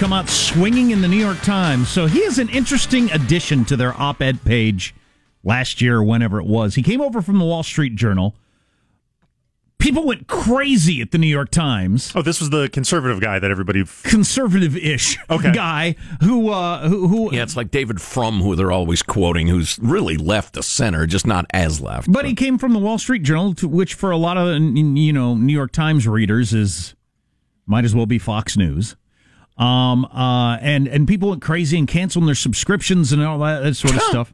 Stephens come out swinging in the New York Times. So he is an interesting addition to their op ed page last year or whenever it was. He came over from the Wall Street Journal. People went crazy at the New York Times. Oh, this was the conservative guy that everybody. Conservative ish Okay. guy who, uh, who, who Yeah, it's like David Frum, who they're always quoting, who's really left the center, just not as left. But he came from the Wall Street Journal, to, which for a lot of you know New York Times readers is might as well be Fox News. Um, uh, and and people went crazy and canceling their subscriptions and all that, that sort of stuff.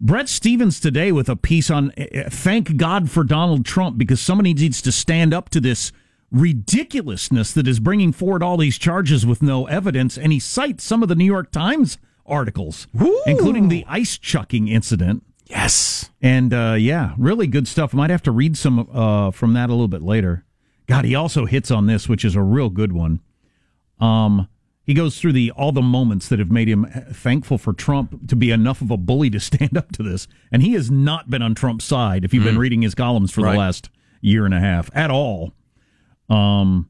Bret Stephens today with a piece on uh, thank God for Donald Trump because somebody needs to stand up to this ridiculousness that is bringing forward all these charges with no evidence. And he cites some of the New York Times articles, including the ice chucking incident. yes. And uh, yeah, really good stuff. Might have to read some uh, from that a little bit later. God, he also hits on this, which is a real good one. Um, he goes through the all the moments that have made him thankful for Trump to be enough of a bully to stand up to this, and he has not been on Trump's side. If you've been reading his columns for Right. the last year and a half at all, um,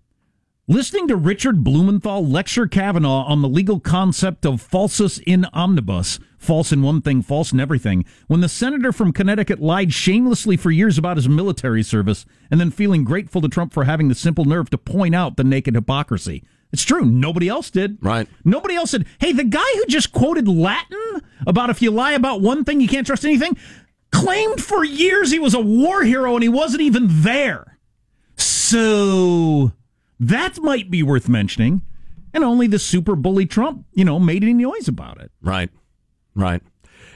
listening to Richard Blumenthal lecture Kavanaugh on the legal concept of falsus in omnibus, false in one thing, false in everything, when the senator from Connecticut lied shamelessly for years about his military service and then feeling grateful to Trump for having the simple nerve to point out the naked hypocrisy. It's true. Nobody else did. Right. Nobody else said, hey, the guy who just quoted Latin about if you lie about one thing, you can't trust anything, claimed for years he was a war hero and he wasn't even there. So that might be worth mentioning. And only the super bully Trump, you know, made any noise about it. Right. Right.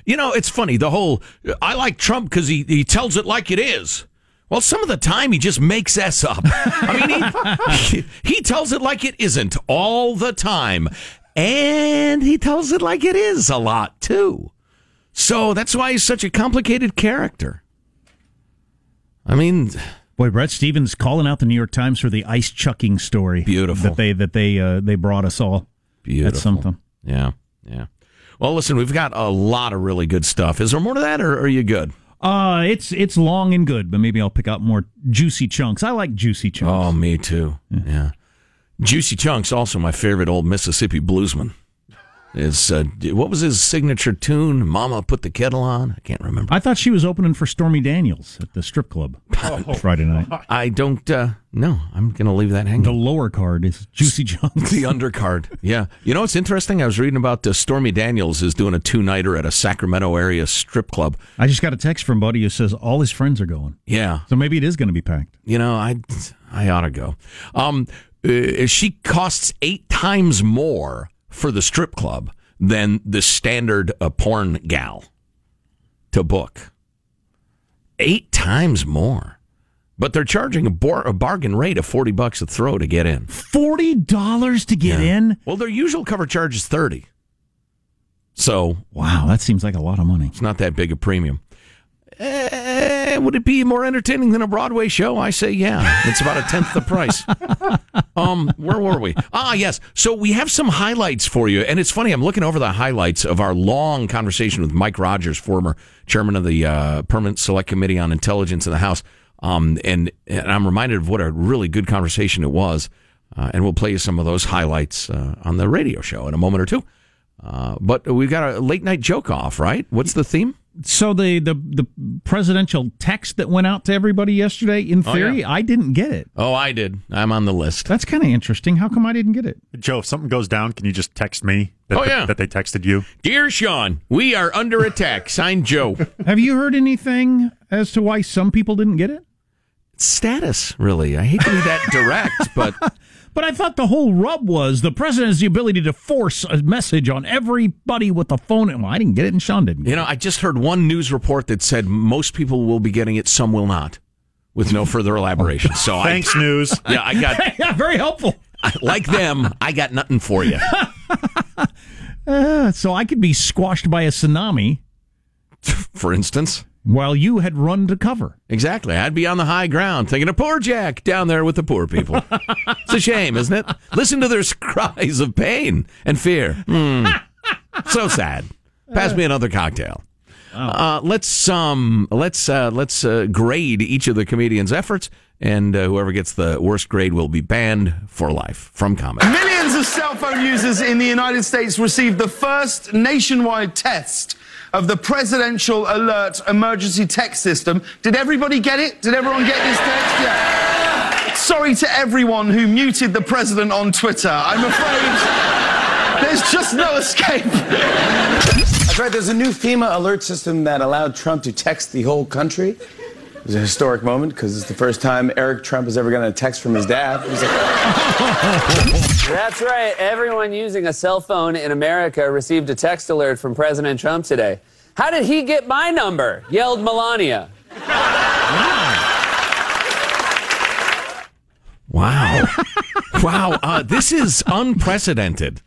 You know, it's funny. The whole I like Trump because he, he tells it like it is. Well, some of the time he just makes s up. I mean, he, he tells it like it isn't all the time, and he tells it like it is a lot too. So that's why he's such a complicated character. I mean, Boy, Bret Stephens calling out the New York Times for the ice chucking story. Beautiful. That they that they uh, they brought us all. beautiful. That's something. Yeah, yeah. Well, listen, we've got a lot of really good stuff. Is there more to that, or are you good? Uh it's it's long and good, but maybe I'll pick out more juicy chunks. I like juicy chunks. Oh, me too. Yeah. Juicy Chunks, also my favorite old Mississippi bluesman. Is uh, what was his signature tune? Mama put the kettle on. I can't remember. I thought she was opening for Stormy Daniels at the strip club Friday night. I don't uh, know. I'm going to leave that hanging. The lower card is juicy chunks. the undercard. Yeah. You know what's interesting? I was reading about uh, Stormy Daniels is doing a two nighter at a Sacramento area strip club. I just got a text from Buddy who says all his friends are going, Yeah. so maybe it is going to be packed. You know, I I ought to go. Um, uh, she costs eight times more for the strip club than the standard uh, porn gal to book. Eight times more, but they're charging a, bar- a bargain rate of forty bucks a throw to get in. Forty dollars to get in? Well, their usual cover charge is thirty, so Wow, that seems like a lot of money. it's not that big a premium. Eh, would it be more entertaining than a Broadway show? I say yeah. It's about a tenth the price. Um, where were we? Ah, yes. So we have some highlights for you, and it's funny. I'm looking over the highlights of our long conversation with Mike Rogers, former chairman of the uh, Permanent Select Committee on Intelligence in the House. Um, and, and I'm reminded of what a really good conversation it was. Uh, and we'll play you some of those highlights uh, on the radio show in a moment or two. Uh, but we've got a late night joke off, right? What's the theme? So the the the presidential text that went out to everybody yesterday, in Oh, theory, yeah. I didn't get it. Oh, I did. I'm on the list. That's kind of interesting. How come I didn't get it? Joe, if something goes down, can you just text me that, Oh, yeah. that they texted you? Dear Sean, we are under attack. Signed Joe. Have you heard anything as to why some people didn't get it? Status, really. I hate to be that direct, but But I thought the whole rub was the president has the ability to force a message on everybody with the phone. Well, I didn't get it, and Sean didn't. you know, I just heard one news report that said most people will be getting it, some will not, with no further elaboration. So I, Thanks, news. yeah, I got yeah, very helpful. like them. I got nothing for you. Uh, so I could be squashed by a tsunami For instance, while you had run to cover. exactly. I'd be on the high ground thinking of poor Jack down there with the poor people. it's a shame, isn't it? Listen to their cries of pain and fear. Hmm. So sad. Pass me another cocktail. Uh, let's um, let's uh, let's uh, grade each of the comedians' efforts, and uh, whoever gets the worst grade will be banned for life from comedy. Millions of cell phone users in the United States received the first nationwide test of the Presidential Alert Emergency Text System. Did everybody get it? Did everyone get this text? Yeah. Sorry to everyone who muted the president on Twitter. I'm afraid there's just no escape. That's right. There's a new FEMA alert system that allowed Trump to text the whole country. It was a historic moment because it's the first time Eric Trump has ever gotten a text from his dad. He's like, That's right. Everyone using a cell phone in America received a text alert from President Trump today. How did he get my number? yelled Melania. Wow. wow. Uh, this is unprecedented.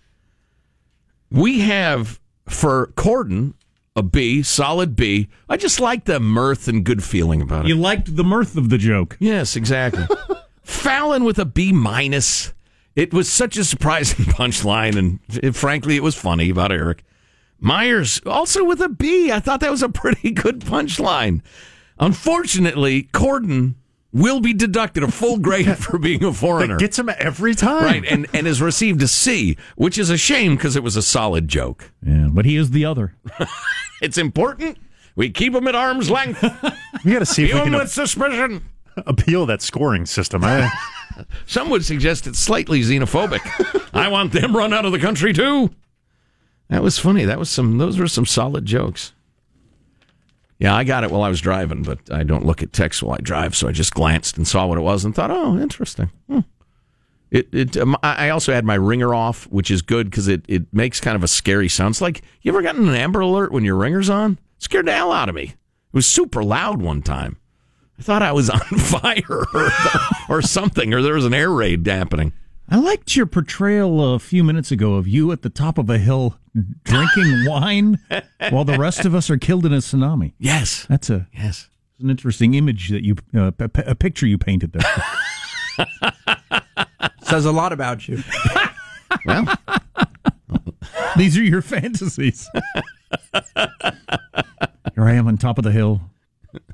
We have for Corden a B, solid B. I just like the mirth and good feeling about it. You liked the mirth of the joke. Yes, exactly. Fallon with a B minus. It was such a surprising punchline, and uh, frankly, it was funny about Eric. Myers also with a B. I thought that was a pretty good punchline. Unfortunately, Corden will be deducted a full grade for being a foreigner. That gets him every time. right, and, and has received a C, which is a shame because it was a solid joke. Yeah, but he is the other. It's important. We keep him at arm's length. We got to see if we him can with suspicion. appeal that scoring system. I, Some would suggest it's slightly xenophobic. I want them run out of the country too. That was funny. That was some. Those were some solid jokes. Yeah, I got it while I was driving, but I don't look at text while I drive, so I just glanced and saw what it was and thought, "Oh, interesting." Hmm. It. It. Um, I also had my ringer off, which is good because it. It makes kind of a scary sound. It's like you ever gotten an Amber Alert when your ringer's on? It scared the hell out of me. It was super loud one time. I thought I was on fire or, or something, or there was an air raid happening. I liked your portrayal a few minutes ago of you at the top of a hill drinking wine while the rest of us are killed in a tsunami. Yes. That's a Yes. an interesting image that you uh, p- p- a picture you painted there. Says a lot about you. Well, These are your fantasies. Here I am on top of the hill,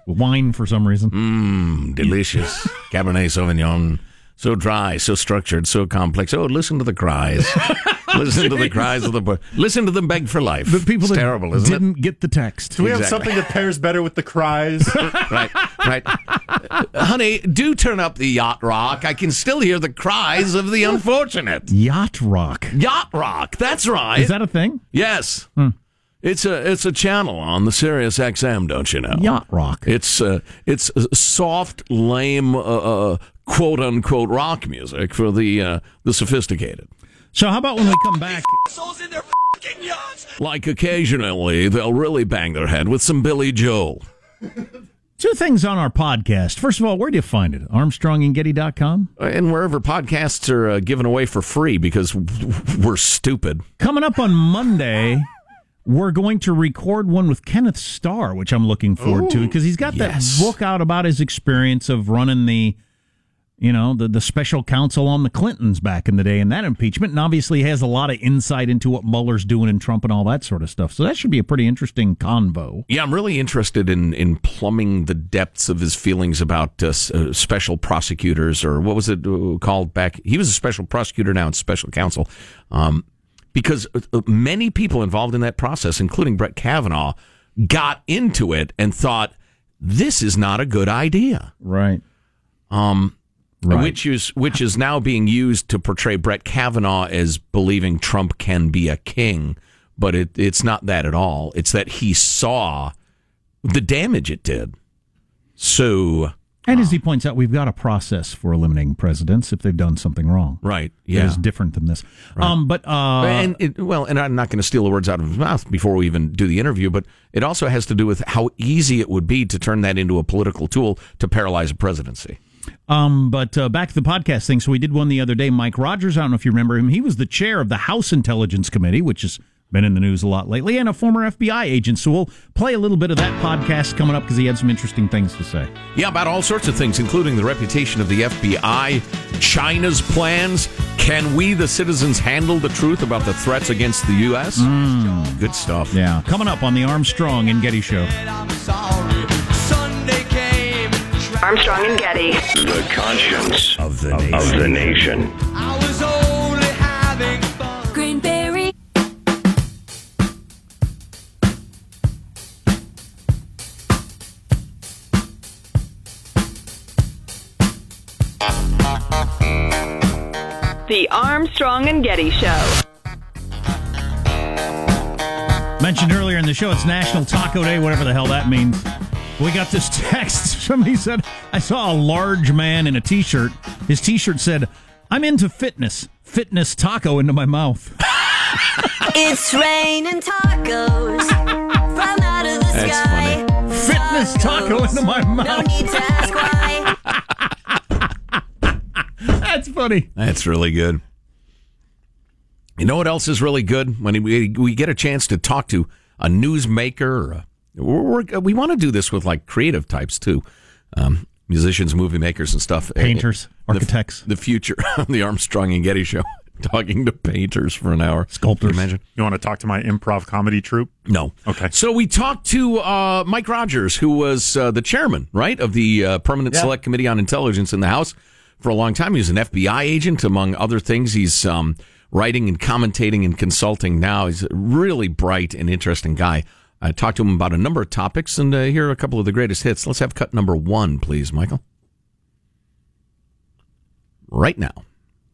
wine for some reason. Mmm, delicious Cabernet Sauvignon. So dry, so structured, so complex. Oh, listen to the cries. listen to the cries of the boy. Listen to them beg for life. The people it's that terrible, isn't didn't get the text. do we have something that pairs better with the cries? Right, right. Uh, honey, do turn up the yacht rock. I can still hear the cries of the unfortunate. Yacht rock. Yacht rock. That's right. Is that a thing? yes. It's a it's a channel on the Sirius XM, don't you know? Yacht rock. It's uh, it's uh, soft, lame, uh, uh, quote unquote rock music for the uh, the sophisticated. So how about when we come back? Like occasionally, they'll really bang their head with some Billy Joel. Two things on our podcast. First of all, where do you find it? ArmstrongandGetty.com. And getty.com. And wherever podcasts are uh, given away for free because we're stupid. Coming up on Monday, we're going to record one with Kenneth Starr, which I'm looking forward to because he's got yes. that book out about his experience of running the, you know, the, the special counsel on the Clintons back in the day and that impeachment. And obviously he has a lot of insight into what Mueller's doing and Trump and all that sort of stuff. So that should be a pretty interesting convo. Yeah, I'm really interested in, in plumbing the depths of his feelings about uh, uh, special prosecutors, or what was it uh, called back? He was a special prosecutor now, it's special counsel. Um, because uh, many people involved in that process, including Brett Kavanaugh, got into it and thought, this is not a good idea. Right. Which is which is now being used to portray Brett Kavanaugh as believing Trump can be a king, but it, it's not that at all. It's that he saw the damage it did. So And as he points out, we've got a process for eliminating presidents if they've done something wrong. right, yeah. is different than this. Um, but uh, and it, well, and I'm not going to steal the words out of his mouth before we even do the interview, but it also has to do with how easy it would be to turn that into a political tool to paralyze a presidency. Um, but uh, back to the podcast thing. So we did one the other day. Mike Rogers, I don't know if you remember him. He was the chair of the House Intelligence Committee, which has been in the news a lot lately, and a former FBI agent. So we'll play a little bit of that podcast coming up because he had some interesting things to say. Yeah, about all sorts of things, including the reputation of the FBI, China's plans. Can we, the citizens, handle the truth about the threats against the U.S.? Good stuff. Yeah, coming up on the Armstrong and Getty Show. Armstrong and Getty. The conscience of the nation. Of the nation. I was only having fun. Greenberry. The Armstrong and Getty Show. Mentioned earlier in the show, it's National Taco Day, whatever the hell that means. We got this text. Somebody said, I saw a large man in a t shirt. His t shirt said, I'm into fitness. Fitness taco into my mouth. It's raining tacos from out of the That's sky. Fitness taco into my No mouth. need to ask why. That's funny. That's really good. You know what else is really good? When we, we get a chance to talk to a newsmaker, or a, we're, we're, we want to do this with like creative types too, um, musicians, movie makers, and stuff. Painters, The- architects. The, future of the Armstrong and Getty show, talking to painters for an hour. Sculptors. You imagine? You want to talk to my improv comedy troupe? No. Okay. So we talked to uh, Mike Rogers, who was uh, the chairman, right, of the uh, Permanent Select Committee on Intelligence in the House for a long time. He was an FBI agent, among other things. He's um, writing and commentating and consulting now. He's a really bright and interesting guy. I talked to him about a number of topics, and uh, here are a couple of the greatest hits. Let's have cut number one, please, Michael. Right now,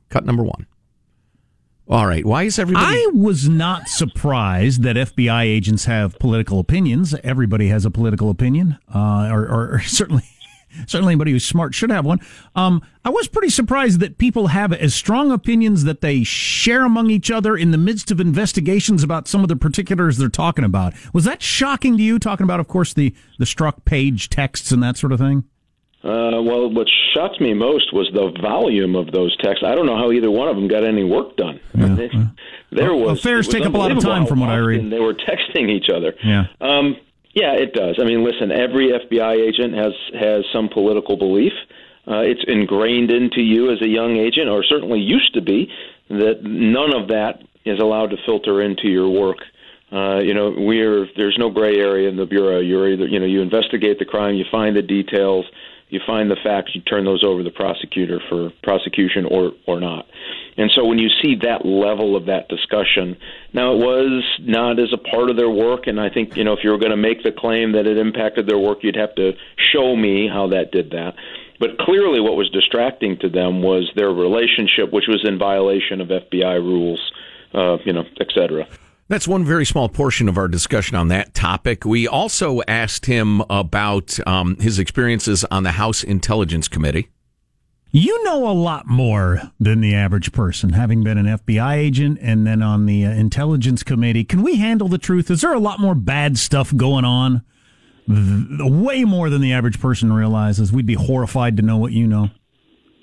cut number one. All right. Why is everybody? I was not surprised that FBI agents have political opinions. Everybody has a political opinion, uh, or, or, or certainly, certainly anybody who's smart should have one. Um, I was pretty surprised that people have as strong opinions that they share among each other in the midst of investigations about some of the particulars they're talking about. Was that shocking to you? Talking about, of course, the the Strzok Page texts and that sort of thing. Uh, well, what shocked me most was the volume of those texts. I don't know how either one of them got any work done. They- there Well, was affairs was take up a lot of time from what I read. They were texting each other. Yeah. Um, yeah, it does. I mean, listen, every FBI agent has has some political belief. Uh, it's ingrained into you as a young agent, or certainly used to be, that none of that is allowed to filter into your work. Uh, you know, we're there's no gray area in the bureau. You're either you know you investigate the crime, you find the details, you find the facts, you turn those over to the prosecutor for prosecution or or not. And so when you see that level of that discussion, now it was not as a part of their work, and I think you know if you were going to make the claim that it impacted their work, you'd have to show me how that did that. But clearly, what was distracting to them was their relationship, which was in violation of FBI rules, uh, you know, et cetera. That's one very small portion of our discussion on that topic. We also asked him about um, his experiences on the House Intelligence Committee. You know a lot more than the average person, having been an FBI agent and then on the uh, intelligence committee. Can we handle the truth? Is there a lot more bad stuff going on? Th- way more than the average person realizes. We'd be horrified to know what you know.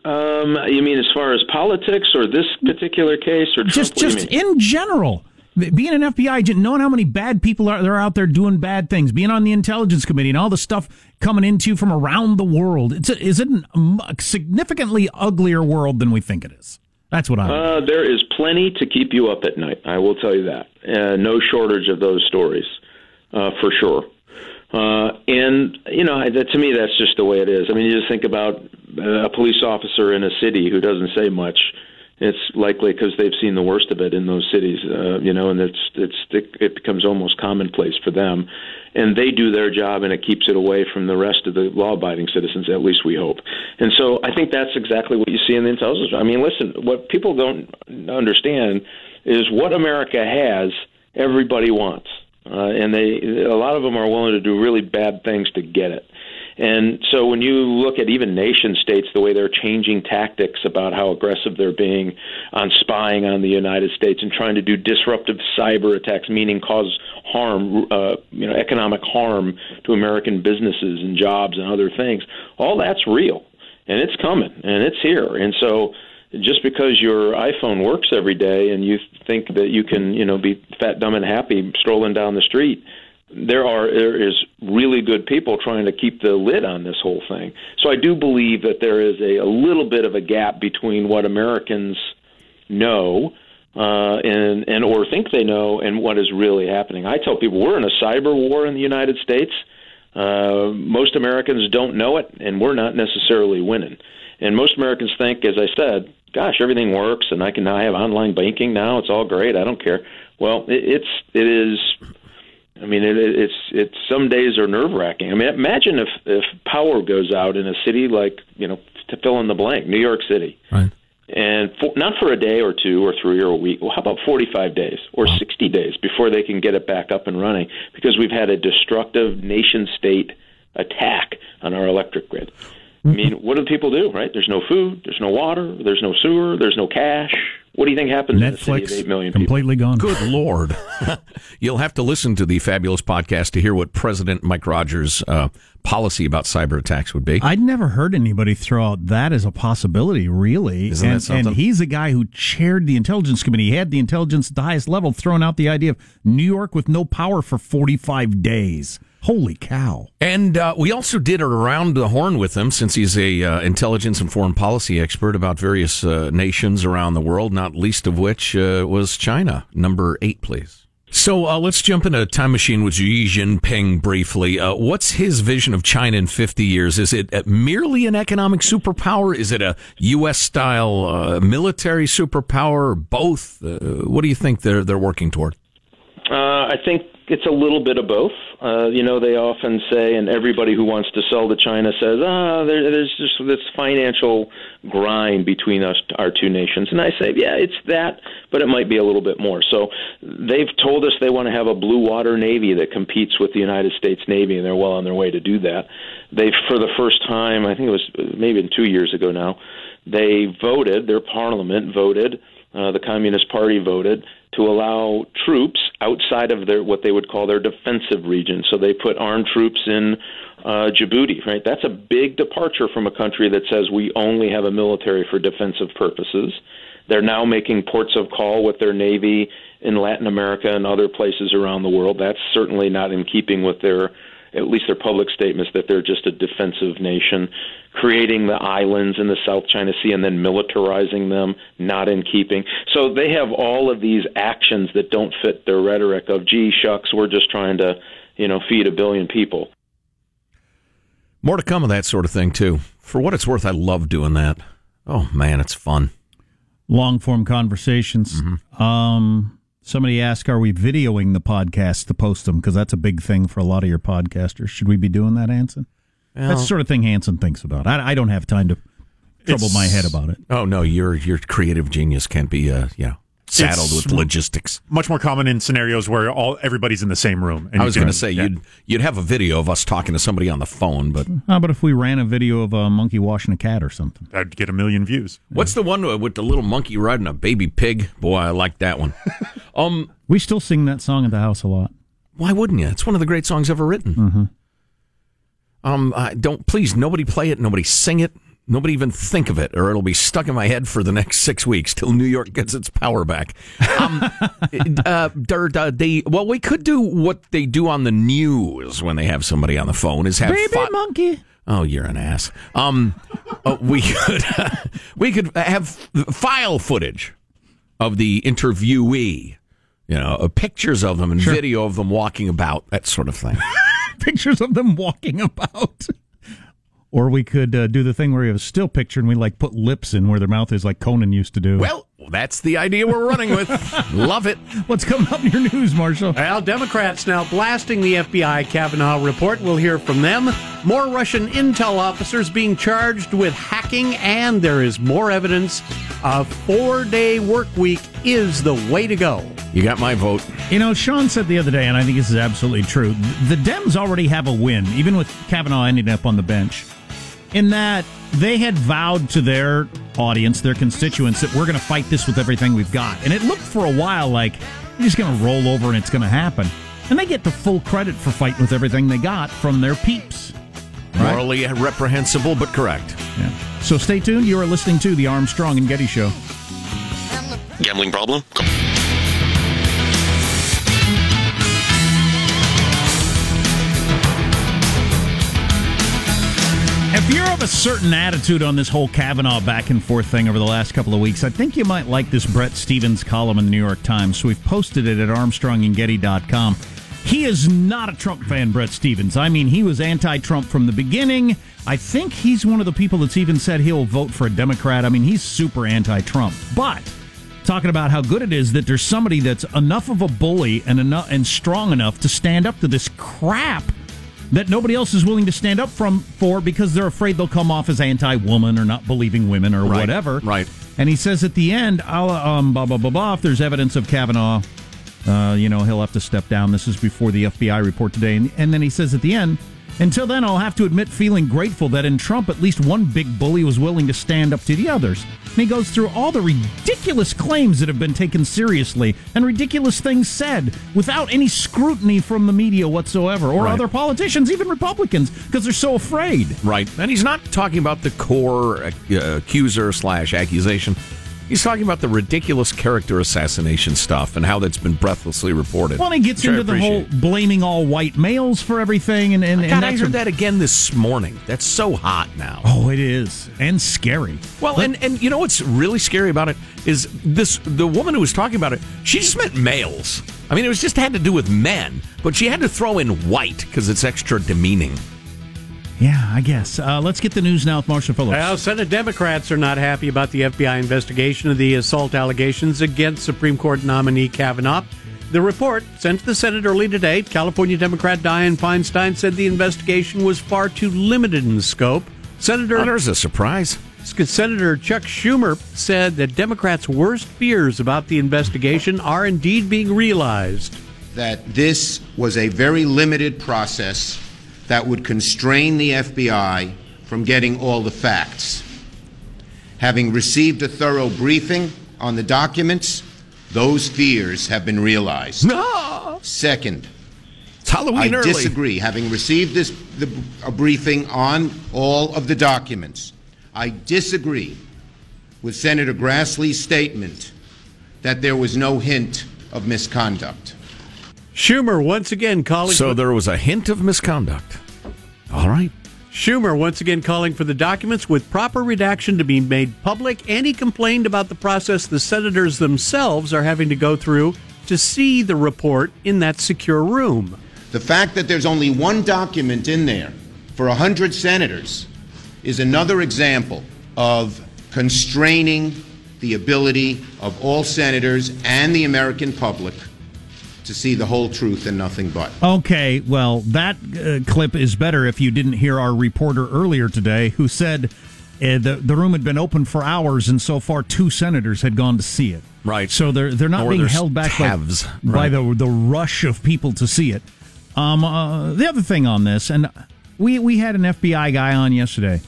Um, you mean as far as politics or this particular case, or Trump? Just, What do you just in general, being an FBI agent, knowing how many bad people are they're out there doing bad things, being on the intelligence committee, and all the stuff coming into you from around the world. It's a, is it a significantly uglier world than we think it is? That's what I. Uh, there is plenty to keep you up at night. I will tell you that. Uh, no shortage of those stories, uh, for sure. Uh, and you know, that, to me, that's just the way it is. I mean, you just think about uh, a police officer in a city who doesn't say much. It's likely because they've seen the worst of it in those cities, uh, you know, and it's it's it becomes almost commonplace for them, and they do their job, and it keeps it away from the rest of the law-abiding citizens. At least we hope. And so I think that's exactly what you see in the intelligence. I mean, listen, what people don't understand is what America has, everybody wants, uh, and they a lot of them are willing to do really bad things to get it. And so when you look at even nation states, the way they're changing tactics about how aggressive they're being on spying on the United States and trying to do disruptive cyber attacks, meaning cause harm, uh, you know, economic harm to American businesses and jobs and other things, all that's real and it's coming and it's here. And so just because your iPhone works every day and you think that you can, you know, be fat, dumb, and happy strolling down the street, there are there is really good people trying to keep the lid on this whole thing. So I do believe that there is a, a little bit of a gap between what Americans know uh, and and or think they know and what is really happening. I tell people we're in a cyber war in the United States. Uh, most Americans don't know it, and we're not necessarily winning. And most Americans think, as I said, gosh, everything works, and I can now have online banking now. It's all great. I don't care. Well, it, it's it is. I mean, it, it's it's some days are nerve wracking. I mean, imagine if if power goes out in a city like you know to fill in the blank, New York City, right? And for, not for a day or two or three or a week. Well, how about 45 days or 60 days before they can get it back up and running? Because we've had a destructive nation state attack on our electric grid. I mean, what do people do, right? There's no food, there's no water, there's no sewer, there's no cash. What do you think happens in a city of Netflix 8 million people? completely gone. Good Lord. You'll have to listen to the fabulous podcast to hear what President Mike Rogers' uh, policy about cyber attacks would be. I'd never heard anybody throw out that as a possibility, really. Isn't that and, something? and he's a guy who chaired the intelligence committee. He had the intelligence at the highest level, throwing out the idea of New York with no power for 45 days. Holy cow. And uh, we also did it around the horn with him, since he's a uh, intelligence and foreign policy expert about various uh, nations around the world, not least of which uh, was China. Number eight, please. So uh, let's jump into a time machine with Xi Jinping briefly. Uh, what's his vision of China in 50 years? Is it uh, merely an economic superpower? Is it a U.S. style uh, military superpower? Both? Uh, what do you think they're they're working toward? Uh, I think it's a little bit of both. Uh, you know, they often say, and everybody who wants to sell to China says, ah, there, there's just this financial grind between us, our two nations. And I say, yeah, it's that, but it might be a little bit more. So they've told us they want to have a blue water navy that competes with the United States Navy, and they're well on their way to do that. They've, for the first time, I think it was maybe two years ago now, they voted, their parliament voted, uh, the Communist Party voted to allow troops outside of their what they would call their defensive region. So they put armed troops in uh, Djibouti, right? That's a big departure from a country that says we only have a military for defensive purposes. They're now making ports of call with their navy in Latin America and other places around the world. That's certainly not in keeping with their at least their public statements that they're just a defensive nation, creating the islands in the South China Sea and then militarizing them, not in keeping. So they have all of these actions that don't fit their rhetoric of, gee, shucks, we're just trying to, you know, feed a billion people. More to come of that sort of thing too. For what it's worth, I love doing that. Oh man, it's fun. Long form conversations. Mm-hmm. Um, somebody asked, "Are we videoing the podcast to post them? Because that's a big thing for a lot of your podcasters. Should we be doing that, Hanson? Well- that's the sort of thing Hanson thinks about. I, I don't have time to trouble my head about it. Oh no, your your creative genius can't be uh, you know saddled It's with logistics. Much more common in scenarios where all everybody's in the same room. I was going to say yeah. you'd you'd have a video of us talking to somebody on the phone, but How about if we ran a video of a monkey washing a cat or something? I'd get a million views. what's the one with the little monkey riding a baby pig? Boy, I like that one. um, We still sing that song at the house a lot. why wouldn't you? It's one of the great songs ever written. Mm-hmm. Um, I don't please nobody play it, nobody sing it, nobody even think of it, or it'll be stuck in my head for the next six weeks till New York gets its power back. Um, uh, uh, they well, we could do what they do on the news when they have somebody on the phone is have Baby fi- monkey. Oh, you're an ass. Um, uh, we could we could have file footage of the interviewee. You know, uh, pictures of them and video of them walking about, that sort of thing. Pictures of them walking about. Or we could uh, do the thing where we have a still picture and we like put lips in where their mouth is, like Conan used to do. Well, that's the idea we're running with. Love it. What's coming up in your news, Marshall? Well, Democrats now blasting the FBI Kavanaugh report. We'll hear from them. More Russian intel officers being charged with hacking, and there is more evidence a four day work week is the way to go. You got my vote. You know, Sean said the other day, and I think this is absolutely true. The Dems already have a win, even with Kavanaugh ending up on the bench, in that they had vowed to their audience, their constituents, that we're going to fight this with everything we've got. And it looked for a while like you're just going to roll over and it's going to happen. And they get the full credit for fighting with everything they got from their peeps. Right? Morally reprehensible, but correct. Yeah. So stay tuned. You are listening to the Armstrong and Getty Show. Gambling problem? If you're of a certain attitude on this whole Kavanaugh back and forth thing over the last couple of weeks, I think you might like this Bret Stephens column in the New York Times. So we've posted it at ArmstrongandGetty.com. He is not a Trump fan, Bret Stephens. I mean, he was anti Trump from the beginning. I think he's one of the people that's even said he'll vote for a Democrat. I mean, he's super anti Trump. But talking about how good it is that there's somebody that's enough of a bully and enough and strong enough to stand up to this crap that nobody else is willing to stand up from for because they're afraid they'll come off as anti-woman or not believing women or Right, whatever. right. And he says at the end, I'll, um, blah blah blah blah. If there's evidence of Kavanaugh, uh, you know he'll have to step down. This is before the FBI report today, and, and then he says at the end. Until then, I'll have to admit feeling grateful that in Trump, at least one big bully was willing to stand up to the others. And he goes through all the ridiculous claims that have been taken seriously and ridiculous things said without any scrutiny from the media whatsoever or Right. other politicians, even Republicans, because they're so afraid. Right. And he's not talking about the core uh, accuser slash accusation. He's talking about the ridiculous character assassination stuff and how that's been breathlessly reported. Well, and he gets which I into the whole blaming all white males for everything, and and, God, and I heard a- that again this morning. That's so hot now. Oh, it is, and scary. Well, and, and you know what's really scary about it is this the woman who was talking about it, she just meant males. I mean, it was just had to do with men, but she had to throw in white because it's extra demeaning. Yeah, I guess. Uh, let's get the news now with Marshall Phillips. Well, Senate Democrats are not happy about the FBI investigation of the assault allegations against Supreme Court nominee Kavanaugh. The report sent to the Senate early today, California Democrat Dianne Feinstein said the investigation was far too limited in scope. Senator Oh, there's a surprise. Senator Chuck Schumer said that Democrats' worst fears about the investigation are indeed being realized. that this was a very limited process that would constrain the FBI from getting all the facts. Having received a thorough briefing on the documents, those fears have been realized. No! Second, It's Halloween I early. disagree. Having received this the, a briefing on all of the documents, I disagree with Senator Grassley's statement that there was no hint of misconduct. Schumer once again calling So for, there was a hint of misconduct. All right. Schumer once again calling for the documents with proper redaction to be made public, and he complained about the process the senators themselves are having to go through to see the report in that secure room. The fact that there's only one document in there for 100 senators is another example of constraining the ability of all senators and the American public to see the whole truth and nothing but. Okay, well, that uh, clip is better if you didn't hear our reporter earlier today who said uh, the the room had been open for hours and so far two senators had gone to see it. Right. So they're they're not Or being held back by, halves, by the the rush of people to see it. Um, uh, the other thing on this, and we we had an FBI guy on yesterday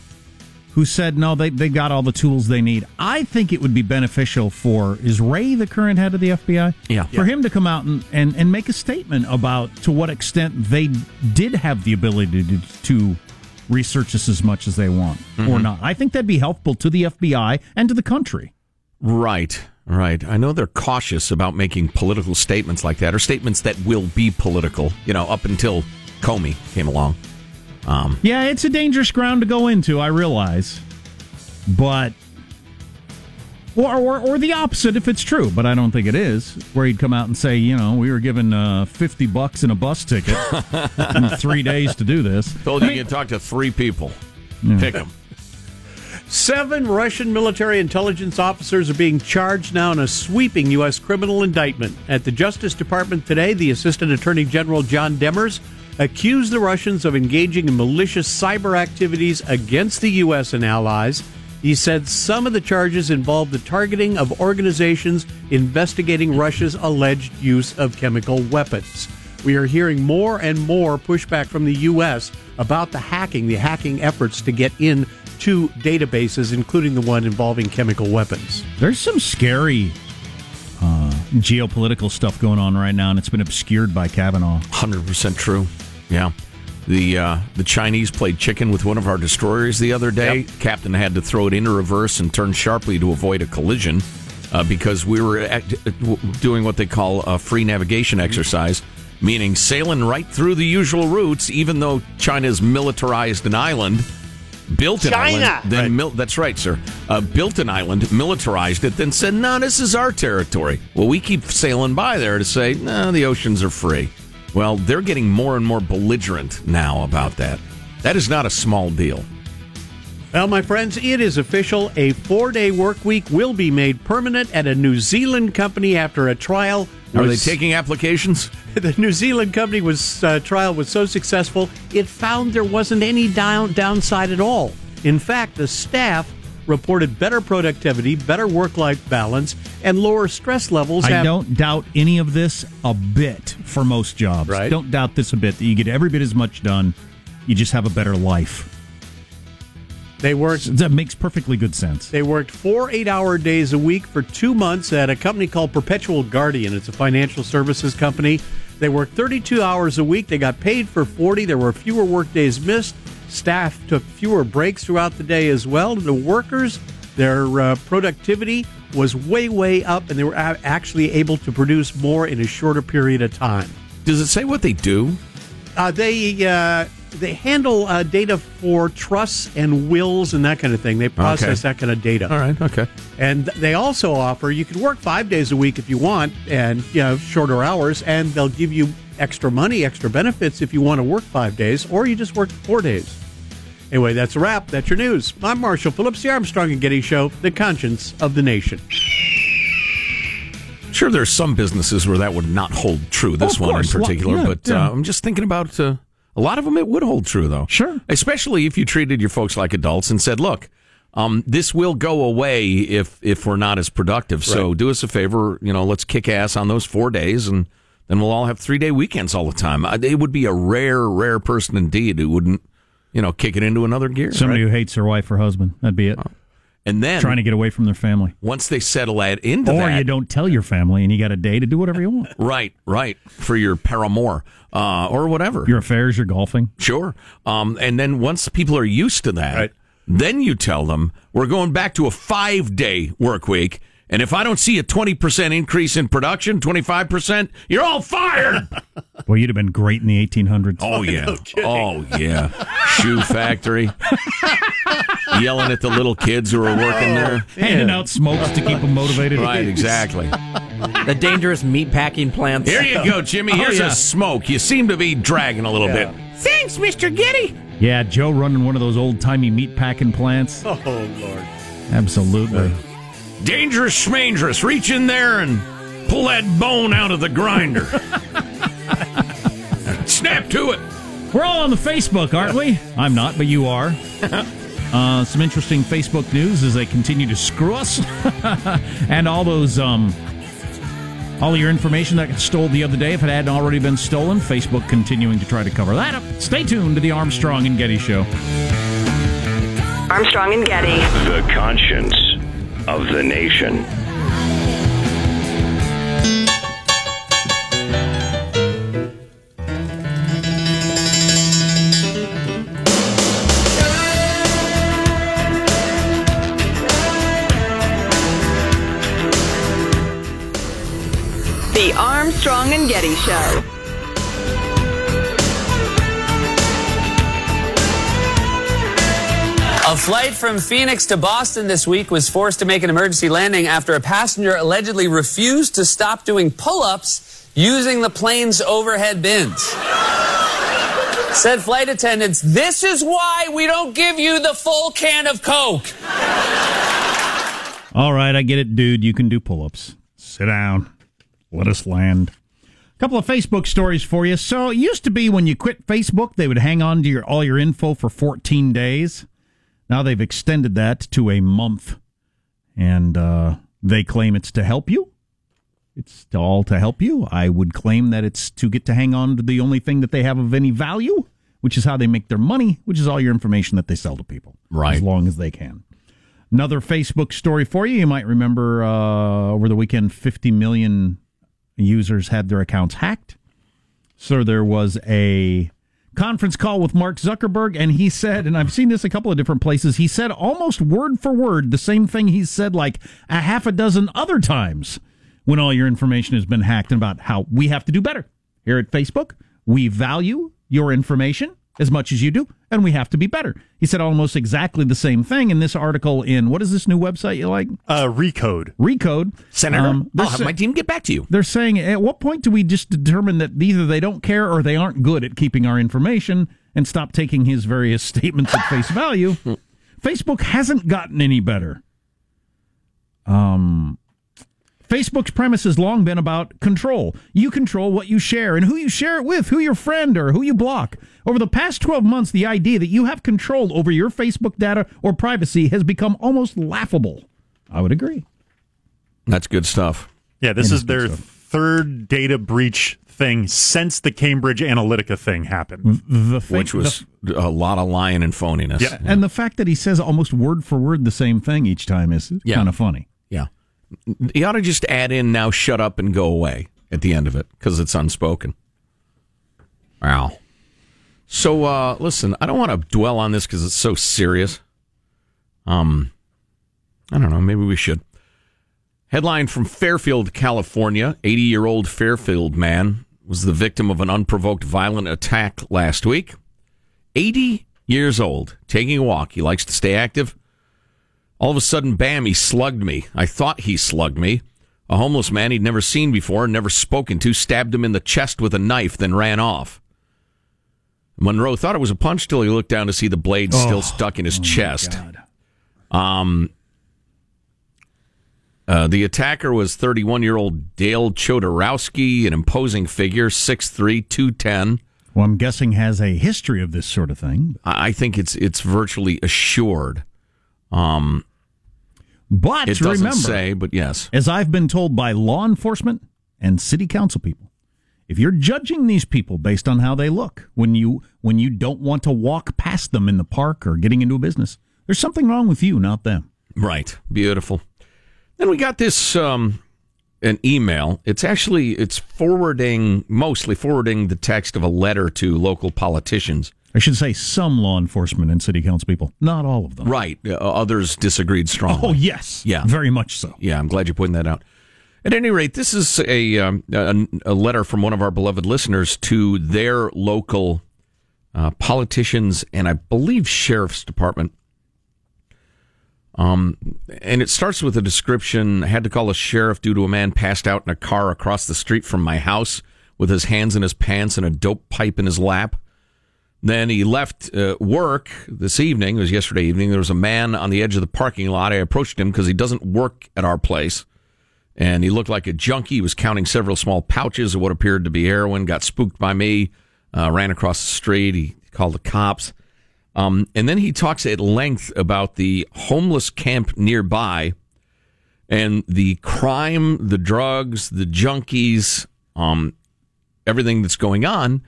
who said no, they they got all the tools they need. I think it would be beneficial for is Wray the current head of the FBI? Yeah. for him to come out and, and, and make a statement about to what extent they did have the ability to, to research this as much as they want or Mhm. not. I think that'd be helpful to the FBI and to the country. Right, right. I know they're cautious about making political statements like that, or statements that will be political. You know, up until Comey came along. Um, Yeah, it's a dangerous ground to go into. I realize, but or, or or the opposite if it's true. But I don't think it is. Where he'd come out and say, you know, we were given uh, fifty bucks and a bus ticket in three days to do this. told you you could talk to three people. Yeah. Pick them. Seven Russian military intelligence officers are being charged now in a sweeping U.S. criminal indictment. At the Justice Department today, the Assistant Attorney General John Demers accused the Russians of engaging in malicious cyber activities against the U.S. and allies. He said some of the charges involved the targeting of organizations investigating Russia's alleged use of chemical weapons. We are hearing more and more pushback from the U.S. about the hacking, the hacking efforts to get in to databases, including the one involving chemical weapons. There's some scary uh, geopolitical stuff going on right now, and it's been obscured by Kavanaugh. Hundred percent true. Yeah. The uh, the Chinese played chicken with one of our destroyers the other day. Captain had to throw it into reverse and turn sharply to avoid a collision uh, because we were at, doing what they call a free navigation exercise, meaning sailing right through the usual routes, even though China's militarized an island. Built an China! island, then mil- that's right, sir. Uh, built an island, militarized it, then said, "No, this is our territory." Well, we keep sailing by there to say, "No, the oceans are free." Well, they're getting more and more belligerent now about that. That is not a small deal. Well, my friends, it is official. A four day work week will be made permanent at a New Zealand company after a trial. Are was- they taking applications? the New Zealand company was uh, trial was so successful, it found there wasn't any down, downside at all. In fact, the staff reported better productivity, better work life balance, and lower stress levels. I af- don't doubt any of this a bit for most jobs. Right. Don't doubt this a bit that you get every bit as much done. You just have a better life. They worked. That makes perfectly good sense. They worked four eight hour days a week for two months at a company called Perpetual Guardian. It's a financial services company. They worked 32 hours a week. They got paid for 40. There were fewer work days missed. Staff took fewer breaks throughout the day as well. The workers, their uh, productivity was way, way up, and they were a- actually able to produce more in a shorter period of time. Does it say what they do? Uh, they uh, they handle uh, data for trusts and wills and that kind of thing. They process Okay. that kind of data. All right, okay. And they also offer you can work five days a week if you want, and you know shorter hours, and they'll give you extra money, extra benefits if you want to work five days, or you just work four days. Anyway, that's a wrap. That's your news. I'm Marshall Phillips, the Armstrong and Getty Show, the conscience of the nation. Sure, there's some businesses where that would not hold true. This of one in course. Well, particular, yeah, but yeah. Uh, I'm just thinking about uh, a lot of them. It would hold true, though. Sure, especially if you treated your folks like adults and said, "Look, um, this will go away if if we're not as productive. So do us a favor. You know, let's kick ass on those four days, and then we'll all have three day weekends all the time. I- It would be a rare, rare person indeed who wouldn't, you know, kick it into another gear. Somebody right? who hates their wife or husband. That'd be it. And then trying to get away from their family. once they settle that into or that, you don't tell your family and you got a day to do whatever you want. Right, right. For your paramour uh, or whatever. Your affairs, your golfing. Sure. Um, and then once people are used to that, then you tell them we're going back to a five day work week. And if I don't see a 20% increase in production, 25%, you're all fired. Well, you'd have been great in the 1800s. Oh, yeah. oh, yeah. Shoe factory. Yelling at the little kids who are working there. Oh. Handing out smokes to keep them motivated. Right, exactly. The dangerous meat packing plants. Here you go, Jimmy. Oh, Here's yeah. a smoke. You seem to be dragging a little Yeah. bit. Thanks, Mr. Getty. Yeah, Joe running one of those old timey meat packing plants. Oh Lord. Absolutely. Dangerous schmangerous. Reach in there and pull that bone out of the grinder. Snap to it. We're all on the Facebook, aren't we? I'm not, but you are. Uh, some interesting Facebook news as they continue to screw us, and all those, um, all your information that got stole the other day, if it hadn't already been stolen, Facebook continuing to try to cover that up. Stay tuned to the Armstrong and Getty Show. Armstrong and Getty. The conscience of the nation. The Armstrong and Getty Show. A flight from Phoenix to Boston this week was forced to make an emergency landing after a passenger allegedly refused to stop doing pull ups using the plane's overhead bins. Said flight attendants, This is why we don't give you the full can of Coke. All right, I get it, dude. You can do pull ups. Sit down. Let us land. A couple of Facebook stories for you. So it used to be when you quit Facebook, they would hang on to your all your info for 14 days. Now they've extended that to a month, and uh, they claim it's to help you. It's all to help you. I would claim that it's to get to hang on to the only thing that they have of any value, which is how they make their money, which is all your information that they sell to people, Right. As long as they can. Another Facebook story for you. You might remember uh, over the weekend, 50 million users had their accounts hacked. So there was a conference call with Mark Zuckerberg, and he said, and I've seen this a couple of different places, he said almost word for word the same thing he's said like a half a dozen other times when all your information has been hacked and about how we have to do better. Here at Facebook, we value your information as much as you do, and we have to be better. He said almost exactly the same thing in this article in what is this new website you like? Uh, Recode. Recode. Senator, Um, I'll have my team get back to you. They're saying, at what point do we just determine that either they don't care or they aren't good at keeping our information and stop taking his various statements at face value? Facebook hasn't gotten any better. Um, Facebook's premise has long been about control. You control what you share and who you share it with, who your friend or who you block. Over the past 12 months, the idea that you have control over your Facebook data or privacy has become almost laughable. I would agree. That's good stuff. Yeah, this It is is their stuff. third data breach thing since the Cambridge Analytica thing happened. The thing, Which was a lot of lying and phoniness. Yeah. And the fact that he says almost word for word the same thing each time is Yeah. kind of funny. Yeah. You ought to just add in now shut up and go away at the end of it because it's unspoken. Wow. So uh listen, I don't want to dwell on this because it's so serious. Um I don't know, maybe we should. Headline from Fairfield, California. 80 year old Fairfield man was the victim of an unprovoked violent attack last week. 80 years old, taking a walk. He likes to stay active. All of a sudden, bam, he slugged me. I thought he slugged me. A homeless man he'd never seen before, never spoken to, stabbed him in the chest with a knife, then ran off. Monroe thought it was a punch till he looked down to see the blade still stuck in his chest. Um, uh, the attacker was 31 year old Dale Chodorowski, an imposing figure, 6'3, 210. Well, I'm guessing has a history of this sort of thing. I I think it's it's virtually assured. Um, But it doesn't remember, say, but yes. as I've been told by law enforcement and city council people, if you're judging these people based on how they look when you when you don't want to walk past them in the park or getting into a business, there's something wrong with you, not them. Right. Beautiful. Then we got this um, an email. It's actually it's forwarding mostly forwarding the text of a letter to local politicians. I should say some law enforcement and city council people, not all of them. Right. Uh, others disagreed strongly. Oh yes, Yeah. very much so. Yeah, I'm glad you're pointing that out. At any rate, this is a um, a, a letter from one of our beloved listeners to their local uh, politicians and I believe sheriff's department. Um, and it starts with a description. I had to call a sheriff due to a man passed out in a car across the street from my house with his hands in his pants and a dope pipe in his lap. Then he left uh, work this evening. It was yesterday evening. There was a man on the edge of the parking lot. I approached him because he doesn't work at our place. And he looked like a junkie. He was counting several small pouches of what appeared to be heroin. Got spooked by me. Uh, ran across the street. He called the cops. Um, and then he talks at length about the homeless camp nearby and the crime, the drugs, the junkies, um, everything that's going on.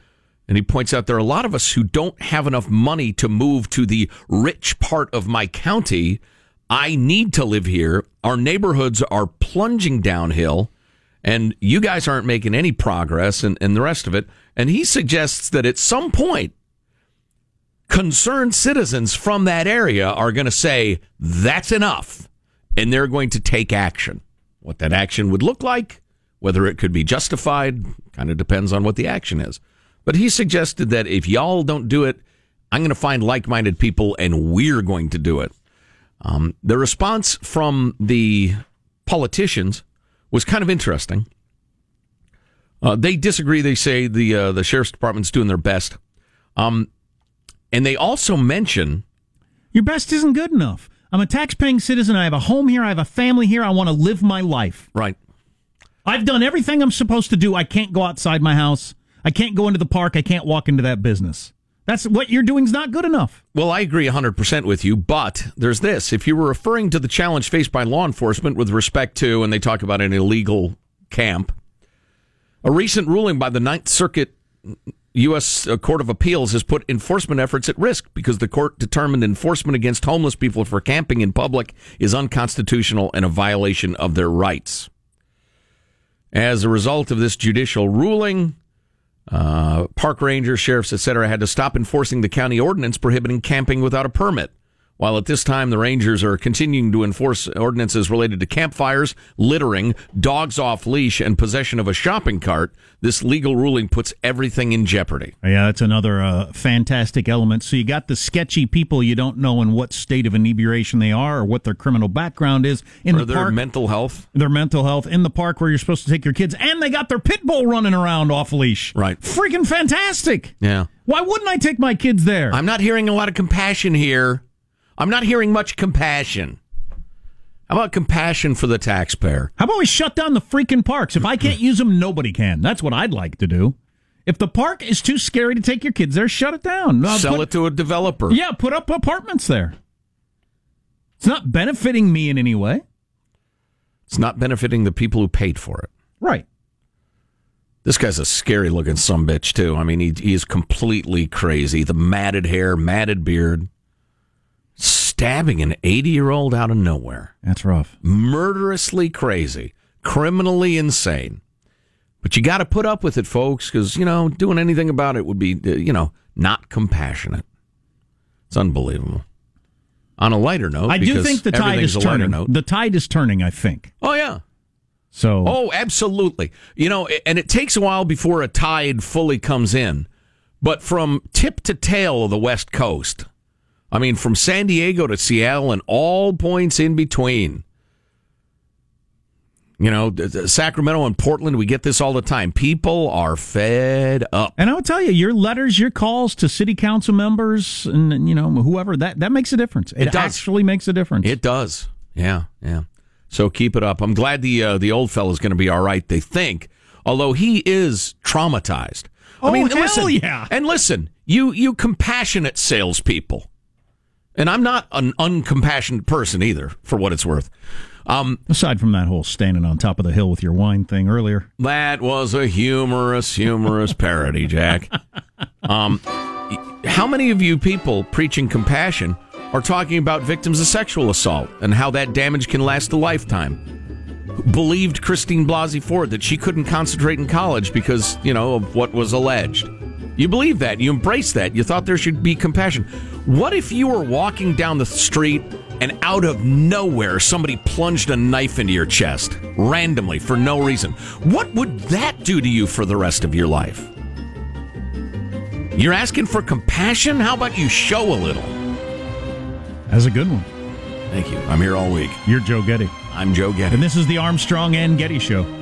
And he points out there are a lot of us who don't have enough money to move to the rich part of my county. I need to live here. Our neighborhoods are plunging downhill, and you guys aren't making any progress and, and the rest of it. And he suggests that at some point, concerned citizens from that area are going to say, that's enough. And they're going to take action. What that action would look like, whether it could be justified, kind of depends on what the action is. But he suggested that if y'all don't do it, I'm going to find like minded people and we're going to do it. Um, the response from the politicians was kind of interesting. Uh, they disagree. They say the uh, the sheriff's department's doing their best, um, and they also mention Your best isn't good enough. I'm a tax-paying citizen. I have a home here. I have a family here. I want to live my life. right. I've done everything I'm supposed to do. I can't go outside my house. I can't go into the park. I can't walk into that business. That's what you're doing is not good enough. Well, I agree 100% with you, but there's this. If you were referring to the challenge faced by law enforcement with respect to, and they talk about an illegal camp, a recent ruling by the Ninth Circuit U.S. Uh, court of Appeals has put enforcement efforts at risk because the court determined enforcement against homeless people for camping in public is unconstitutional and a violation of their rights. As a result of this judicial ruling, Uh, park rangers, sheriffs, etc., had to stop enforcing the county ordinance prohibiting camping without a permit. While at this time, the Rangers are continuing to enforce ordinances related to campfires, littering, dogs off leash, and possession of a shopping cart, this legal ruling puts everything in jeopardy. Yeah, that's another uh, fantastic element. So you got the sketchy people you don't know in what state of inebriation they are or what their criminal background is in or the their park. mental health. their mental health in the park where you're supposed to take your kids, and they got their pit bull running around off leash. Right. Freaking fantastic. Yeah. Why wouldn't I take my kids there? I'm not hearing a lot of compassion here. I'm not hearing much compassion. How about compassion for the taxpayer? How about we shut down the freaking parks? If I can't use them, nobody can. That's what I'd like to do. If the park is too scary to take your kids there, shut it down. Uh, Sell put- it to a developer. Yeah, put up apartments there. It's not benefiting me in any way. It's not benefiting the people who paid for it. Right. This guy's a scary looking some bitch too. I mean, he he is completely crazy. The matted hair, matted beard, stabbing an 80 year old out of nowhere. That's rough. Murderously crazy, criminally insane. But you got to put up with it, folks, because you know doing anything about it would be uh, you know not compassionate. It's unbelievable. On a lighter note, I do think the tide is turning. The tide is turning, I think. Oh yeah. So Oh, absolutely. You know, and it takes a while before a tide fully comes in. But from tip to tail of the West Coast, I mean, from San Diego to Seattle and all points in between. You know, Sacramento and Portland, we get this all the time. People are fed up. And I'll tell you, your letters, your calls to city council members, and you know whoever that that makes a difference. It, It actually makes a difference. It does. Yeah, yeah. So keep it up. I'm glad the uh, the old fella's going to be all right. They think, although he is traumatized. Oh, hell listen, yeah. And listen, you you compassionate salespeople, and I'm not an uncompassionate person either, for what it's worth. Um, Aside from that whole standing on top of the hill with your wine thing earlier, that was a humorous, humorous parody, Jack. Um, how many of you people preaching compassion are talking about victims of sexual assault and how that damage can last a lifetime? Believed Christine Blasey Ford that she couldn't concentrate in college because, you know, of what was alleged. You believe that. You embrace that. You thought there should be compassion. What if you were walking down the street and out of nowhere somebody plunged a knife into your chest randomly for no reason? What would that do to you for the rest of your life? You're asking for compassion? How about you show a little? that's a good one. Thank you. I'm here all week. You're Joe Getty, I'm Joe Getty. and this is the Armstrong and Getty Show.